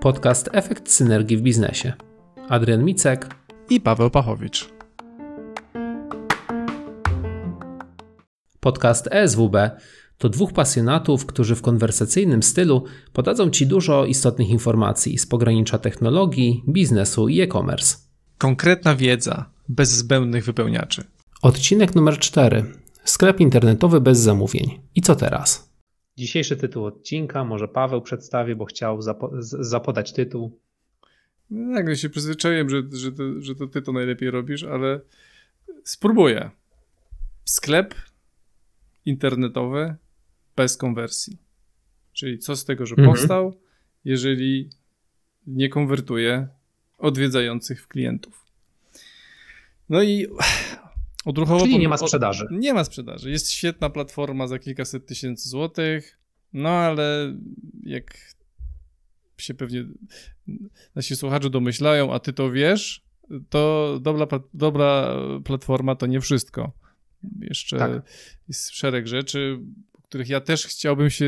Podcast Efekt Synergii w Biznesie. Adrian Micek i Paweł Pachowicz. Podcast ESWB to dwóch pasjonatów, którzy w konwersacyjnym stylu podadzą Ci dużo istotnych informacji z pogranicza technologii, biznesu i e-commerce. Konkretna wiedza, bez zbędnych wypełniaczy. Odcinek numer 4. Sklep internetowy bez zamówień. I co teraz? Dzisiejszy tytuł odcinka może Paweł przedstawi, bo chciał zapo zapodać tytuł. No tak, ja się przyzwyczaiłem, że, że, to, że to ty to najlepiej robisz, ale spróbuję. Sklep internetowy bez konwersji. Czyli co z tego, że mhm. powstał, jeżeli nie konwertuje odwiedzających w klientów. No i odruchowo. Czyli nie ma sprzedaży. Nie ma sprzedaży. Jest świetna platforma za kilkaset tysięcy złotych, no ale jak się pewnie nasi słuchacze domyślają, a ty to wiesz, to dobra, dobra platforma to nie wszystko. Jeszcze tak. jest szereg rzeczy, których ja też chciałbym się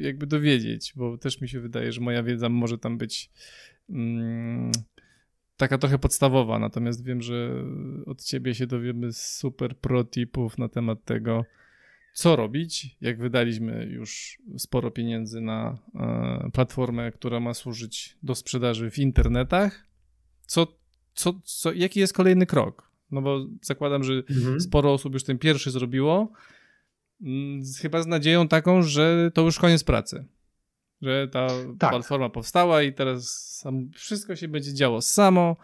jakby dowiedzieć, bo też mi się wydaje, że moja wiedza może tam być mm, taka trochę podstawowa, natomiast wiem, że od ciebie się dowiemy super pro tipów na temat tego, co robić, jak wydaliśmy już sporo pieniędzy na e, platformę, która ma służyć do sprzedaży w internetach, co, co, co, jaki jest kolejny krok? No bo zakładam, że mhm. sporo osób już ten pierwszy zrobiło, mm, chyba z nadzieją taką, że to już koniec pracy. Że ta tak. platforma powstała i teraz sam, wszystko się będzie działo samo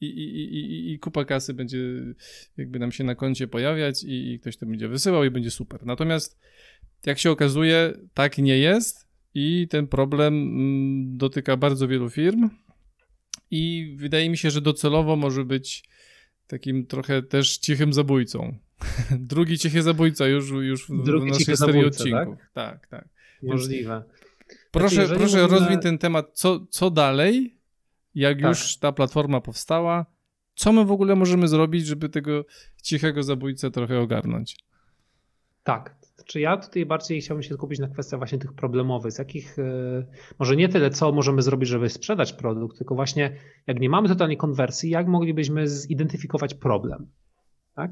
i, i, i, i kupa kasy będzie jakby nam się na koncie pojawiać i, i ktoś to będzie wysyłał i będzie super. Natomiast jak się okazuje, tak nie jest i ten problem mm, dotyka bardzo wielu firm i wydaje mi się, że docelowo może być takim trochę też cichym zabójcą. Drugi cichy zabójca już, już w, Drugi w naszej serii odcinków. Tak, tak. tak. Możliwe. Proszę, znaczy, proszę mówimy... rozwij ten temat, co, co dalej, jak tak. już ta platforma powstała, co my w ogóle możemy zrobić, żeby tego cichego zabójcę trochę ogarnąć? Tak. Czy ja tutaj bardziej chciałbym się skupić na kwestiach właśnie tych problemowych, z jakich, e, może nie tyle, co możemy zrobić, żeby sprzedać produkt, tylko właśnie jak nie mamy totalnej konwersji, jak moglibyśmy zidentyfikować problem, tak?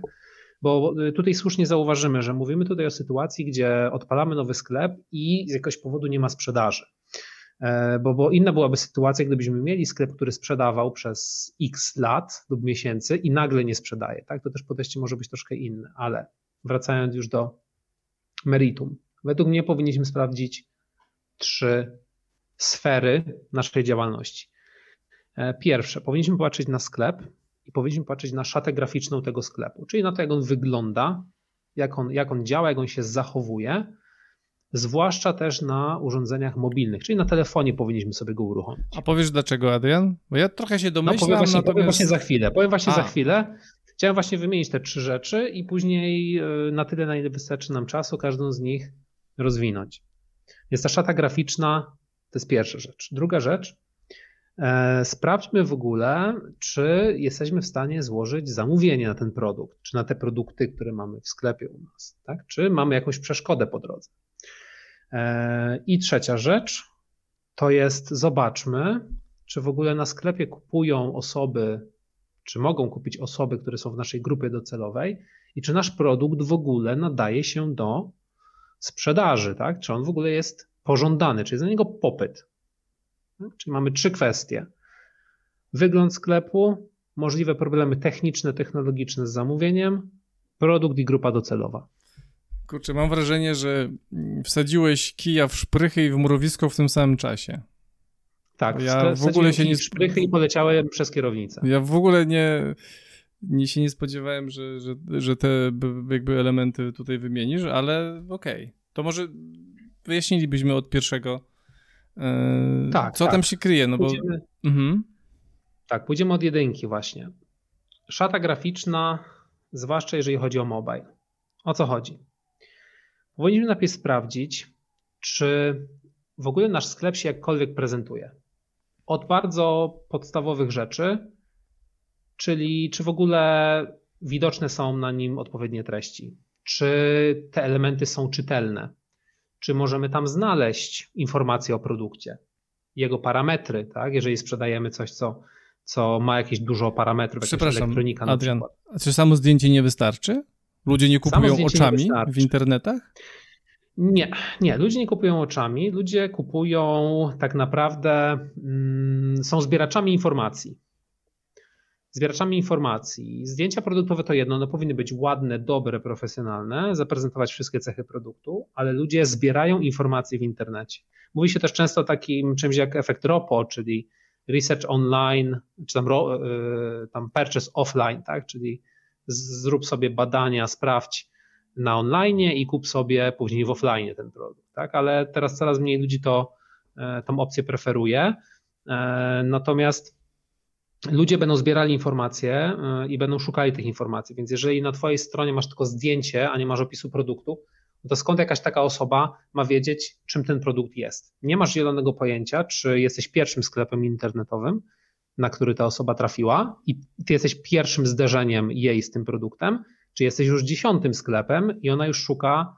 Bo e, tutaj słusznie zauważymy, że mówimy tutaj o sytuacji, gdzie odpalamy nowy sklep i z jakiegoś powodu nie ma sprzedaży. E, bo, bo inna byłaby sytuacja, gdybyśmy mieli sklep, który sprzedawał przez x lat lub miesięcy i nagle nie sprzedaje. Tak? To też podejście może być troszkę inne, ale wracając już do meritum. Według mnie powinniśmy sprawdzić trzy sfery naszej działalności. E, pierwsze, powinniśmy patrzeć na sklep i powinniśmy patrzeć na szatę graficzną tego sklepu, czyli na to, jak on wygląda, jak on, jak on działa, jak on się zachowuje, zwłaszcza też na urządzeniach mobilnych, czyli na telefonie powinniśmy sobie go uruchomić. A powiesz dlaczego, Adrian? Bo ja trochę się domyślam. No, powiem, właśnie, natomiast... powiem właśnie za chwilę. Powiem właśnie A. za chwilę. Chciałem właśnie wymienić te trzy rzeczy i później e, na tyle, na ile wystarczy nam czasu, każdą z nich rozwinąć. Jest ta szata graficzna, to jest pierwsza rzecz. Druga rzecz, sprawdźmy w ogóle, czy jesteśmy w stanie złożyć zamówienie na ten produkt, czy na te produkty, które mamy w sklepie u nas, tak? czy mamy jakąś przeszkodę po drodze. E, I trzecia rzecz to jest zobaczmy, czy w ogóle na sklepie kupują osoby czy mogą kupić osoby, które są w naszej grupie docelowej i czy nasz produkt w ogóle nadaje się do sprzedaży, tak? Czy on w ogóle jest pożądany, czy jest na niego popyt. Tak? Czyli mamy trzy kwestie. Wygląd sklepu, możliwe problemy techniczne, technologiczne z zamówieniem, produkt i grupa docelowa. Kurczę, mam wrażenie, że wsadziłeś kija w szprychy i w mrowisko w tym samym czasie. Tak, ja w ogóle się nie szprychy i poleciałem przez kierownicę. Ja w ogóle nie, nie się nie spodziewałem, że, że, że te jakby elementy tutaj wymienisz, ale okej. Okay. To może wyjaśnilibyśmy od pierwszego, e, tak, co tak. tam się kryje, no pójdziemy, bo... Mhm. Tak, pójdziemy od jedynki właśnie. Szata graficzna, zwłaszcza jeżeli chodzi o mobile. O co chodzi? Powinniśmy najpierw sprawdzić, czy w ogóle nasz sklep się jakkolwiek prezentuje od bardzo podstawowych rzeczy, czyli czy w ogóle widoczne są na nim odpowiednie treści, czy te elementy są czytelne, czy możemy tam znaleźć informacje o produkcie, jego parametry, tak? Jeżeli sprzedajemy coś, co, co ma jakieś dużo parametrów, Przepraszam, elektronika Adrian, a czy samo zdjęcie nie wystarczy? Ludzie nie kupują oczami nie w internetach? Nie, nie, ludzie nie kupują oczami, ludzie kupują tak naprawdę, mm, są zbieraczami informacji. Zbieraczami informacji. Zdjęcia produktowe to jedno, one powinny być ładne, dobre, profesjonalne, zaprezentować wszystkie cechy produktu, ale ludzie zbierają informacje w internecie. Mówi się też często o takim czymś jak efekt ROPO, czyli research online, czy tam, e, tam purchase offline, tak? czyli zrób sobie badania, sprawdź na online i kup sobie później w offline ten produkt, tak? Ale teraz coraz mniej ludzi to, e, tą opcję preferuje. E, natomiast ludzie będą zbierali informacje e, i będą szukali tych informacji, więc jeżeli na Twojej stronie masz tylko zdjęcie, a nie masz opisu produktu, to skąd jakaś taka osoba ma wiedzieć, czym ten produkt jest? Nie masz zielonego pojęcia, czy jesteś pierwszym sklepem internetowym, na który ta osoba trafiła i ty jesteś pierwszym zderzeniem jej z tym produktem, czy jesteś już dziesiątym sklepem i ona już szuka,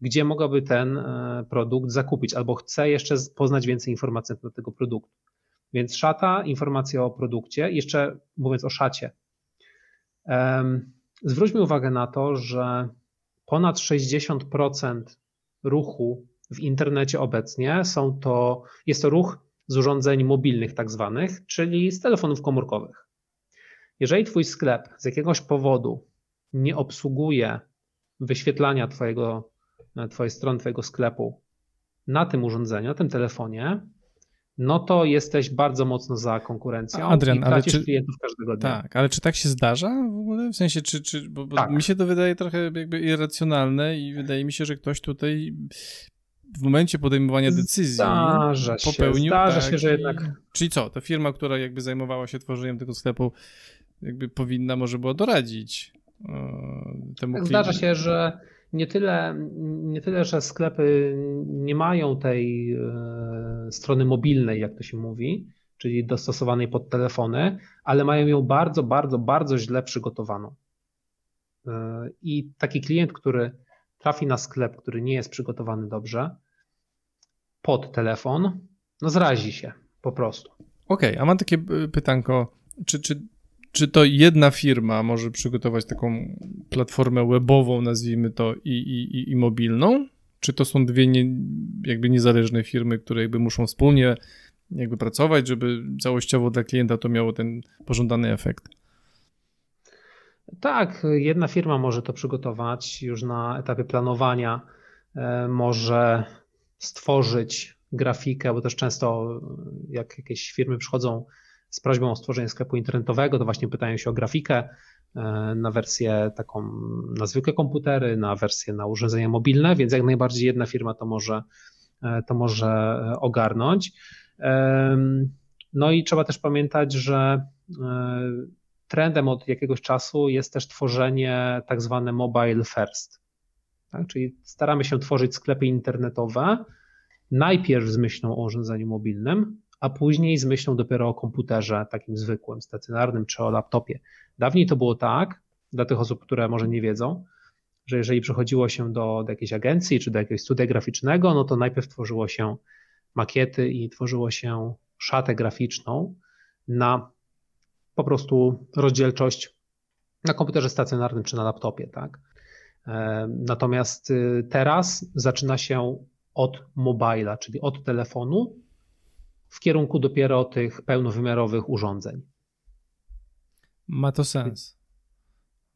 gdzie mogłaby ten e, produkt zakupić, albo chce jeszcze poznać więcej informacji na tego produktu. Więc szata, informacje o produkcie, jeszcze mówiąc o szacie. Zwróćmy uwagę na to, że ponad 60% ruchu w internecie obecnie są to, jest to ruch z urządzeń mobilnych, tak zwanych, czyli z telefonów komórkowych. Jeżeli Twój sklep z jakiegoś powodu nie obsługuje wyświetlania twojego, Twojej strony, Twojego sklepu na tym urządzeniu, na tym telefonie, no to jesteś bardzo mocno za konkurencją Adrian, i tracisz ale czy, klientów każdego dnia. Tak, ale czy tak się zdarza w ogóle? W sensie, czy, czy bo, bo tak. mi się to wydaje trochę jakby irracjonalne i wydaje mi się, że ktoś tutaj w momencie podejmowania decyzji zdarza popełnił. Się, zdarza taki... się, że jednak. Czyli co, ta firma, która jakby zajmowała się tworzeniem tego sklepu, jakby powinna może była doradzić e, temu tak, Zdarza się, że nie tyle, nie tyle, że sklepy nie mają tej e, strony mobilnej, jak to się mówi, czyli dostosowanej pod telefony, ale mają ją bardzo, bardzo, bardzo źle przygotowaną. E, I taki klient, który trafi na sklep, który nie jest przygotowany dobrze, pod telefon, no zrazi się po prostu. Okej, okay, a mam takie e, pytanko, czy, czy czy to jedna firma może przygotować taką platformę webową, nazwijmy to, i, i, i mobilną? Czy to są dwie nie, jakby niezależne firmy, które jakby muszą wspólnie jakby pracować, żeby całościowo dla klienta to miało ten pożądany efekt? Tak, jedna firma może to przygotować już na etapie planowania, e, może stworzyć grafikę, bo też często jak jakieś firmy przychodzą z prośbą o stworzenie sklepu internetowego, to właśnie pytają się o grafikę e, na wersję taką na zwykłe komputery, na wersję na urządzenia mobilne, więc jak najbardziej jedna firma to może, e, to może ogarnąć. No i trzeba też pamiętać, że e, trendem od jakiegoś czasu jest też tworzenie tak zwane mobile first. Tak? Czyli staramy się tworzyć sklepy internetowe najpierw z myślą o urządzeniu mobilnym, a później z myślą dopiero o komputerze takim zwykłym, stacjonarnym czy o laptopie. Dawniej to było tak, dla tych osób, które może nie wiedzą, że jeżeli przychodziło się do, do jakiejś agencji czy do jakiegoś studia graficznego, no to najpierw tworzyło się makiety i tworzyło się szatę graficzną na po prostu rozdzielczość na komputerze stacjonarnym czy na laptopie, tak? E, natomiast y, teraz zaczyna się od mobila, czyli od telefonu w kierunku dopiero tych pełnowymiarowych urządzeń. Ma to sens.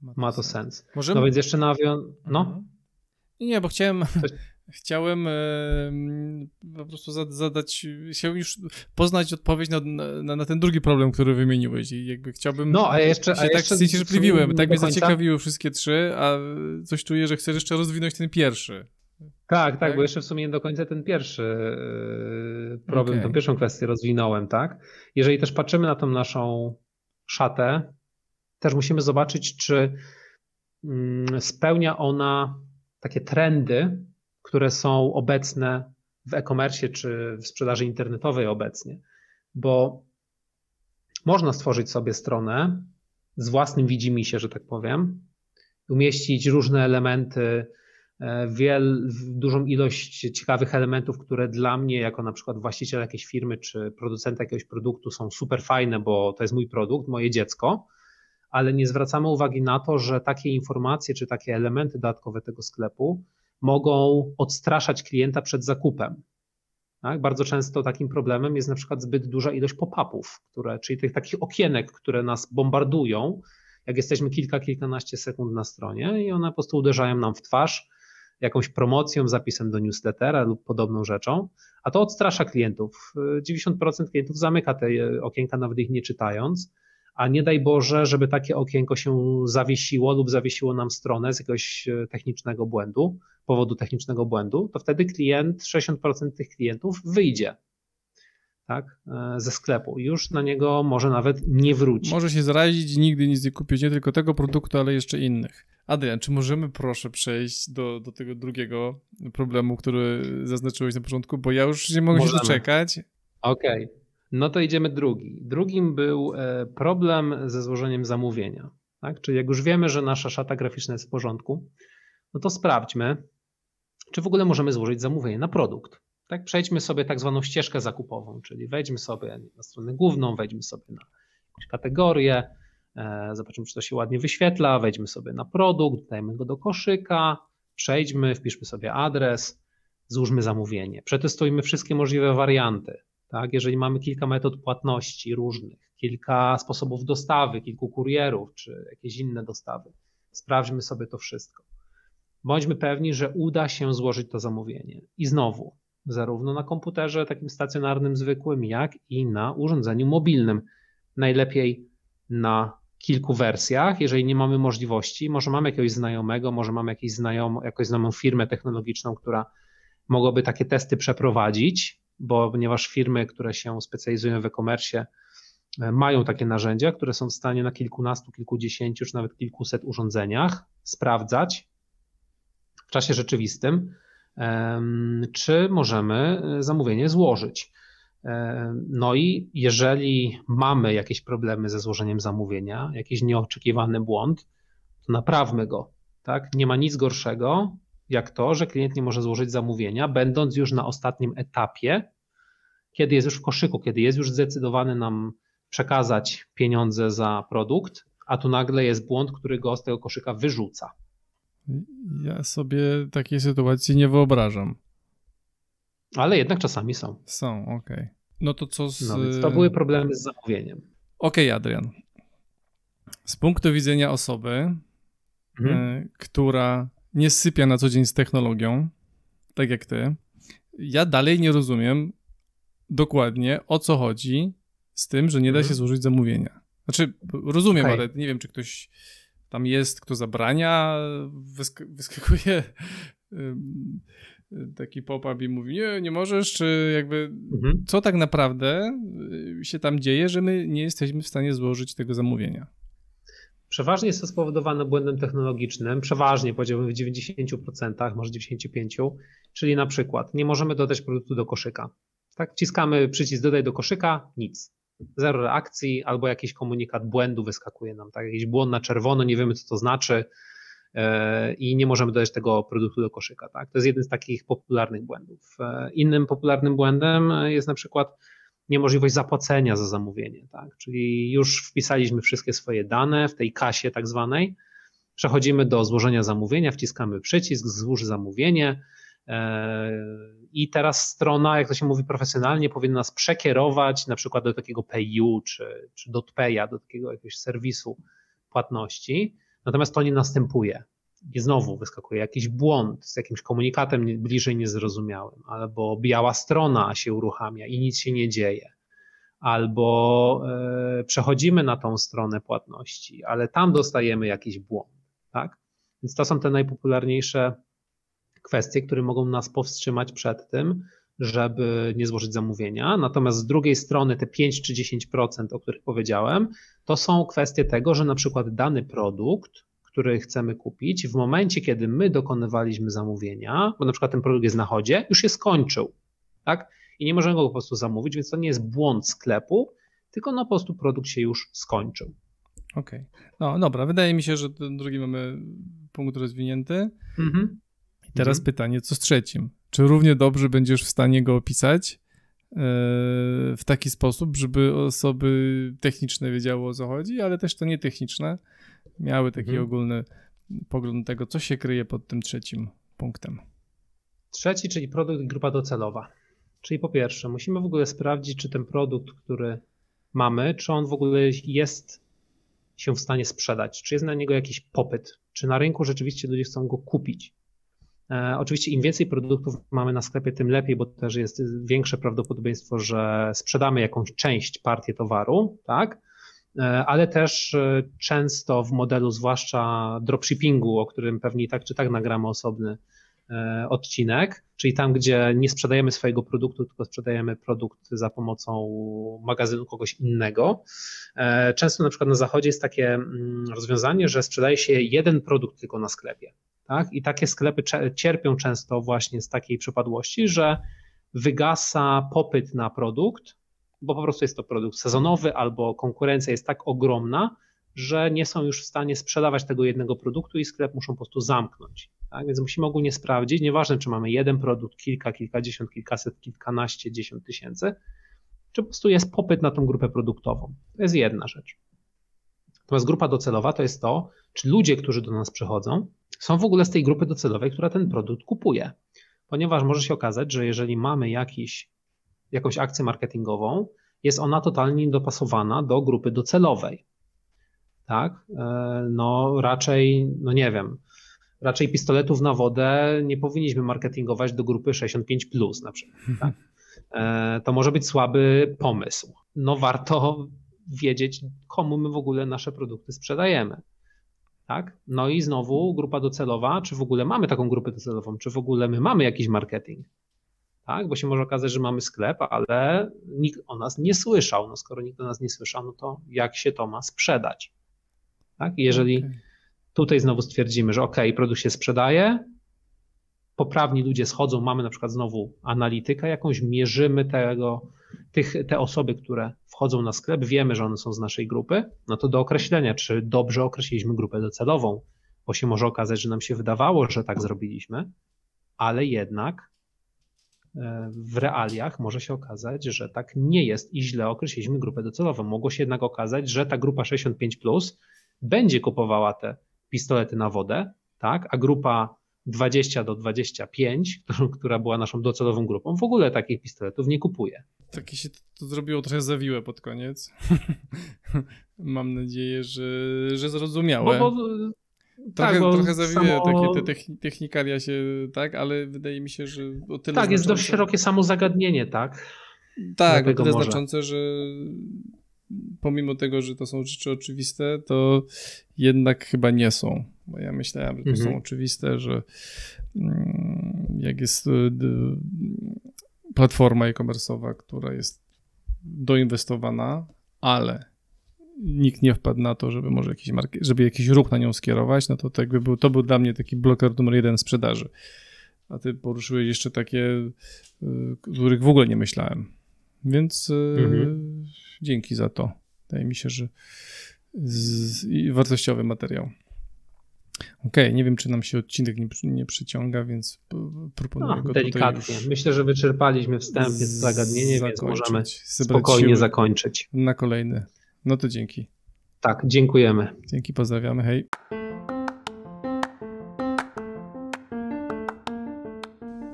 Ma to, Ma to sens. sens. Możemy... No więc jeszcze nawią... No? Mhm. Nie, bo chciałem... Chciałem po prostu zadać, chciałem już poznać odpowiedź na, na, na, ten drugi problem, który wymieniłeś i jakby chciałbym... No, a jeszcze... A tak jeszcze zniecierpliwiłem, tak mnie zaciekawiły wszystkie trzy, a coś czuję, że chcesz jeszcze rozwinąć ten pierwszy. Tak, tak, tak, bo jeszcze w sumie nie do końca ten pierwszy yy, problem, okay. tą pierwszą kwestię rozwinąłem, tak? Jeżeli też patrzymy na tą naszą szatę, też musimy zobaczyć, czy mm, spełnia ona takie trendy, które są obecne w e-commerce czy w sprzedaży internetowej obecnie, bo można stworzyć sobie stronę z własnym widzimisię, że tak powiem, umieścić różne elementy wiel, dużą ilość ciekawych elementów, które dla mnie, jako na przykład właściciel jakiejś firmy czy producenta jakiegoś produktu, są super fajne, bo to jest mój produkt, moje dziecko, ale nie zwracamy uwagi na to, że takie informacje czy takie elementy dodatkowe tego sklepu mogą odstraszać klienta przed zakupem. Tak? Bardzo często takim problemem jest na przykład zbyt duża ilość pop-upów, które, czyli tych takich okienek, które nas bombardują, jak jesteśmy kilka, kilkanaście sekund na stronie i one po prostu uderzają nam w twarz jakąś promocją, zapisem do newslettera lub podobną rzeczą, a to odstrasza klientów. 90% klientów zamyka te okienka, nawet ich nie czytając, a nie daj Boże, żeby takie okienko się zawiesiło lub zawiesiło nam stronę z jakiegoś e, technicznego błędu, powodu technicznego błędu, to wtedy klient, 60% tych klientów wyjdzie tak, e, ze sklepu. Już na niego może nawet nie wrócić. Może się zarazić i nigdy nic nie kupić, nie tylko tego produktu, ale jeszcze innych. Adrian, czy możemy proszę przejść do, do tego drugiego problemu, który zaznaczyłeś na początku, bo ja już nie mogę możemy. się doczekać. Okej. Okay. No to idziemy drugi. Drugim był e, problem ze złożeniem zamówienia. Tak? Czyli jak już wiemy, że nasza szata graficzna jest w porządku, no to sprawdźmy, czy w ogóle możemy złożyć zamówienie na produkt. Tak, przejdźmy sobie tak zwaną ścieżkę zakupową, czyli wejdźmy sobie na stronę główną, wejdźmy sobie na jakąś kategorię, e, zobaczymy, czy to się ładnie wyświetla, wejdźmy sobie na produkt, dajmy go do koszyka, przejdźmy, wpiszmy sobie adres, złóżmy zamówienie, przetestujmy wszystkie możliwe warianty. Tak? Jeżeli mamy kilka metod płatności różnych, kilka sposobów dostawy, kilku kurierów czy jakieś inne dostawy, sprawdźmy sobie to wszystko. Bądźmy pewni, że uda się złożyć to zamówienie. I znowu, zarówno na komputerze takim stacjonarnym, zwykłym, jak i na urządzeniu mobilnym. Najlepiej na kilku wersjach, jeżeli nie mamy możliwości, może mamy jakiegoś znajomego, może mamy jakąś znajomą, jakąś znajomą firmę technologiczną, która mogłaby takie testy przeprowadzić, bo ponieważ firmy, które się specjalizują w e-commerce, e, mają takie narzędzia, które są w stanie na kilkunastu, kilkudziesięciu, czy nawet kilkuset urządzeniach sprawdzać w czasie rzeczywistym, czy możemy e, zamówienie złożyć. No i jeżeli mamy jakieś problemy ze złożeniem zamówienia, jakiś nieoczekiwany błąd, to naprawmy go. Tak? Nie ma nic gorszego jak to, że klient nie może złożyć zamówienia, będąc już na ostatnim etapie, kiedy jest już w koszyku, kiedy jest już zdecydowany nam przekazać pieniądze za produkt, a tu nagle jest błąd, który go z tego koszyka wyrzuca. Ja sobie takiej sytuacji nie wyobrażam. Ale jednak czasami są. Są, okej. Okay. No to co z. No więc to były problemy z zamówieniem. Okej, okay, Adrian. Z punktu widzenia osoby, mhm. y, która nie sypia na co dzień z technologią, tak jak ty, ja dalej nie rozumiem dokładnie o co chodzi z tym, że nie da mhm. się złożyć zamówienia. Znaczy, rozumiem, okay. ale nie wiem, czy ktoś tam jest, kto zabrania, wysk wyskakuje taki pop-up i mówi, nie, nie możesz, czy jakby mhm. co tak naprawdę y, się tam dzieje, że my nie jesteśmy w stanie złożyć tego zamówienia. Przeważnie jest to spowodowane błędem technologicznym, przeważnie powiedziałbym w 90%, może 95%, czyli na przykład nie możemy dodać produktu do koszyka. Tak, wciskamy przycisk dodaj do koszyka, nic. Zero reakcji albo jakiś komunikat błędu wyskakuje nam, tak, jakiś błąd na czerwono, nie wiemy co to znaczy yy, i nie możemy dodać tego produktu do koszyka. Tak? To jest jeden z takich popularnych błędów. Yy, innym popularnym błędem jest na przykład niemożliwość zapłacenia za zamówienie, tak? Czyli już wpisaliśmy wszystkie swoje dane w tej kasie tak zwanej, przechodzimy do złożenia zamówienia, wciskamy przycisk, złóż zamówienie e, i teraz strona, jak to się mówi profesjonalnie, powinna nas przekierować na przykład do takiego PayU czy, czy DotPaya, do takiego jakiegoś serwisu płatności, natomiast to nie następuje. I znowu wyskakuje jakiś błąd. Z jakimś komunikatem bliżej niezrozumiałym, albo biała strona się uruchamia i nic się nie dzieje, albo e, przechodzimy na tą stronę płatności, ale tam dostajemy jakiś błąd, tak? Więc to są te najpopularniejsze kwestie, które mogą nas powstrzymać przed tym, żeby nie złożyć zamówienia. Natomiast z drugiej strony te 5 czy 10%, o których powiedziałem, to są kwestie tego, że na przykład dany produkt który chcemy kupić, w momencie, kiedy my dokonywaliśmy zamówienia, bo na przykład ten produkt jest na chodzie, już się skończył, tak? I nie możemy go po prostu zamówić, więc to nie jest błąd sklepu, tylko no po prostu produkt się już skończył. Okej. Okay. No dobra, wydaje mi się, że ten drugi mamy punkt rozwinięty. Mhm. Teraz mhm. pytanie, co z trzecim? Czy równie dobrze będziesz w stanie go opisać e, w taki sposób, żeby osoby techniczne wiedziały o co chodzi, ale też to nietechniczne miały taki mhm. ogólny pogląd tego, co się kryje pod tym trzecim punktem. Trzeci, czyli produkt i grupa docelowa. Czyli po pierwsze, musimy w ogóle sprawdzić, czy ten produkt, który mamy, czy on w ogóle jest się w stanie sprzedać, czy jest na niego jakiś popyt, czy na rynku rzeczywiście ludzie chcą go kupić. E, oczywiście im więcej produktów mamy na sklepie, tym lepiej, bo też jest większe prawdopodobieństwo, że sprzedamy jakąś część, partię towaru, tak? E, ale też e, często w modelu, zwłaszcza dropshippingu, o którym pewnie tak czy tak nagramy osobny odcinek, czyli tam, gdzie nie sprzedajemy swojego produktu, tylko sprzedajemy produkt za pomocą magazynu kogoś innego. Często na przykład na zachodzie jest takie mm, rozwiązanie, że sprzedaje się jeden produkt tylko na sklepie. Tak? I takie sklepy cierpią często właśnie z takiej przypadłości, że wygasa popyt na produkt, bo po prostu jest to produkt sezonowy albo konkurencja jest tak ogromna, że nie są już w stanie sprzedawać tego jednego produktu i sklep muszą po prostu zamknąć. Tak? Więc musimy ogólnie sprawdzić, nieważne czy mamy jeden produkt, kilka, kilkadziesiąt, kilkaset, kilkanaście, dziesiąt tysięcy, czy po prostu jest popyt na tą grupę produktową. To jest jedna rzecz. Natomiast grupa docelowa to jest to, czy ludzie, którzy do nas przychodzą, są w ogóle z tej grupy docelowej, która ten produkt kupuje. Ponieważ może się okazać, że jeżeli mamy jakiś, jakąś akcję marketingową, jest ona totalnie dopasowana do grupy docelowej. Tak? E, no raczej, no nie wiem, raczej pistoletów na wodę nie powinniśmy marketingować do grupy 65 plus na przykład. Tak? E, to może być słaby pomysł. No warto wiedzieć, komu my w ogóle nasze produkty sprzedajemy. Tak? No i znowu grupa docelowa, czy w ogóle mamy taką grupę docelową, czy w ogóle my mamy jakiś marketing. Tak? Bo się może okazać, że mamy sklep, ale nikt o nas nie słyszał. No skoro nikt o nas nie słyszał, no to jak się to ma sprzedać? Tak? jeżeli okay Tutaj znowu stwierdzimy, że ok, produkt się sprzedaje, poprawni ludzie schodzą, mamy na przykład znowu analitykę jakąś, mierzymy tego, tych, te osoby, które wchodzą na sklep, wiemy, że one są z naszej grupy, no to do określenia, czy dobrze określiliśmy grupę docelową, bo się może okazać, że nam się wydawało, że tak zrobiliśmy, ale jednak e, w realiach może się okazać, że tak nie jest i źle określiliśmy grupę docelową. Mogło się jednak okazać, że ta grupa 65 plus będzie kupowała te pistolety na wodę, tak? a grupa 20 do 25, która była naszą docelową grupą, w ogóle takich pistoletów nie kupuje. Takie się to zrobiło trochę zawiłe pod koniec. Mam nadzieję, że, że zrozumiałe. Bo, bo, trochę, tak, trochę samo... takie te technikalia się, tak, ale wydaje mi się, że o tyle Tak, jest dość szerokie samo zagadnienie, tak? Tak, o tyle znaczące, że pomimo tego, że to są rzeczy oczywiste, to jednak chyba nie są. Bo ja myślałem, że to mhm. są oczywiste, że mm, jak jest y, platforma e-commerce'owa, która jest doinwestowana, ale nikt nie wpadł na to, żeby może jakiś, żeby jakiś ruch na nią skierować, no to, to jakby był, to był dla mnie taki bloker numer jeden sprzedaży. A ty poruszyłeś jeszcze takie, y, których w ogóle nie myślałem. Więc y, mhm. Dzięki za to. Wydaje mi się, że z, wartościowy materiał. Okej, okay, nie wiem, czy nam się odcinek nie, nie przyciąga, więc proponuję no, go delikatnie. Myślę, że wyczerpaliśmy wstępnie zagadnienie, więc możemy spokojnie zakończyć. Na kolejny. No to dzięki. Tak, dziękujemy. Dzięki, pozdrawiamy, hej.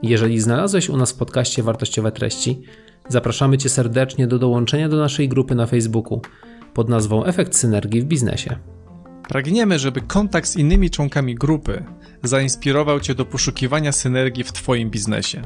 Jeżeli znalazłeś u nas w podcaście wartościowe treści, zapraszamy Cię serdecznie do dołączenia do naszej grupy na Facebooku pod nazwą Efekt Synergii w Biznesie. Pragniemy, żeby kontakt z innymi członkami grupy zainspirował Cię do poszukiwania synergii w Twoim biznesie.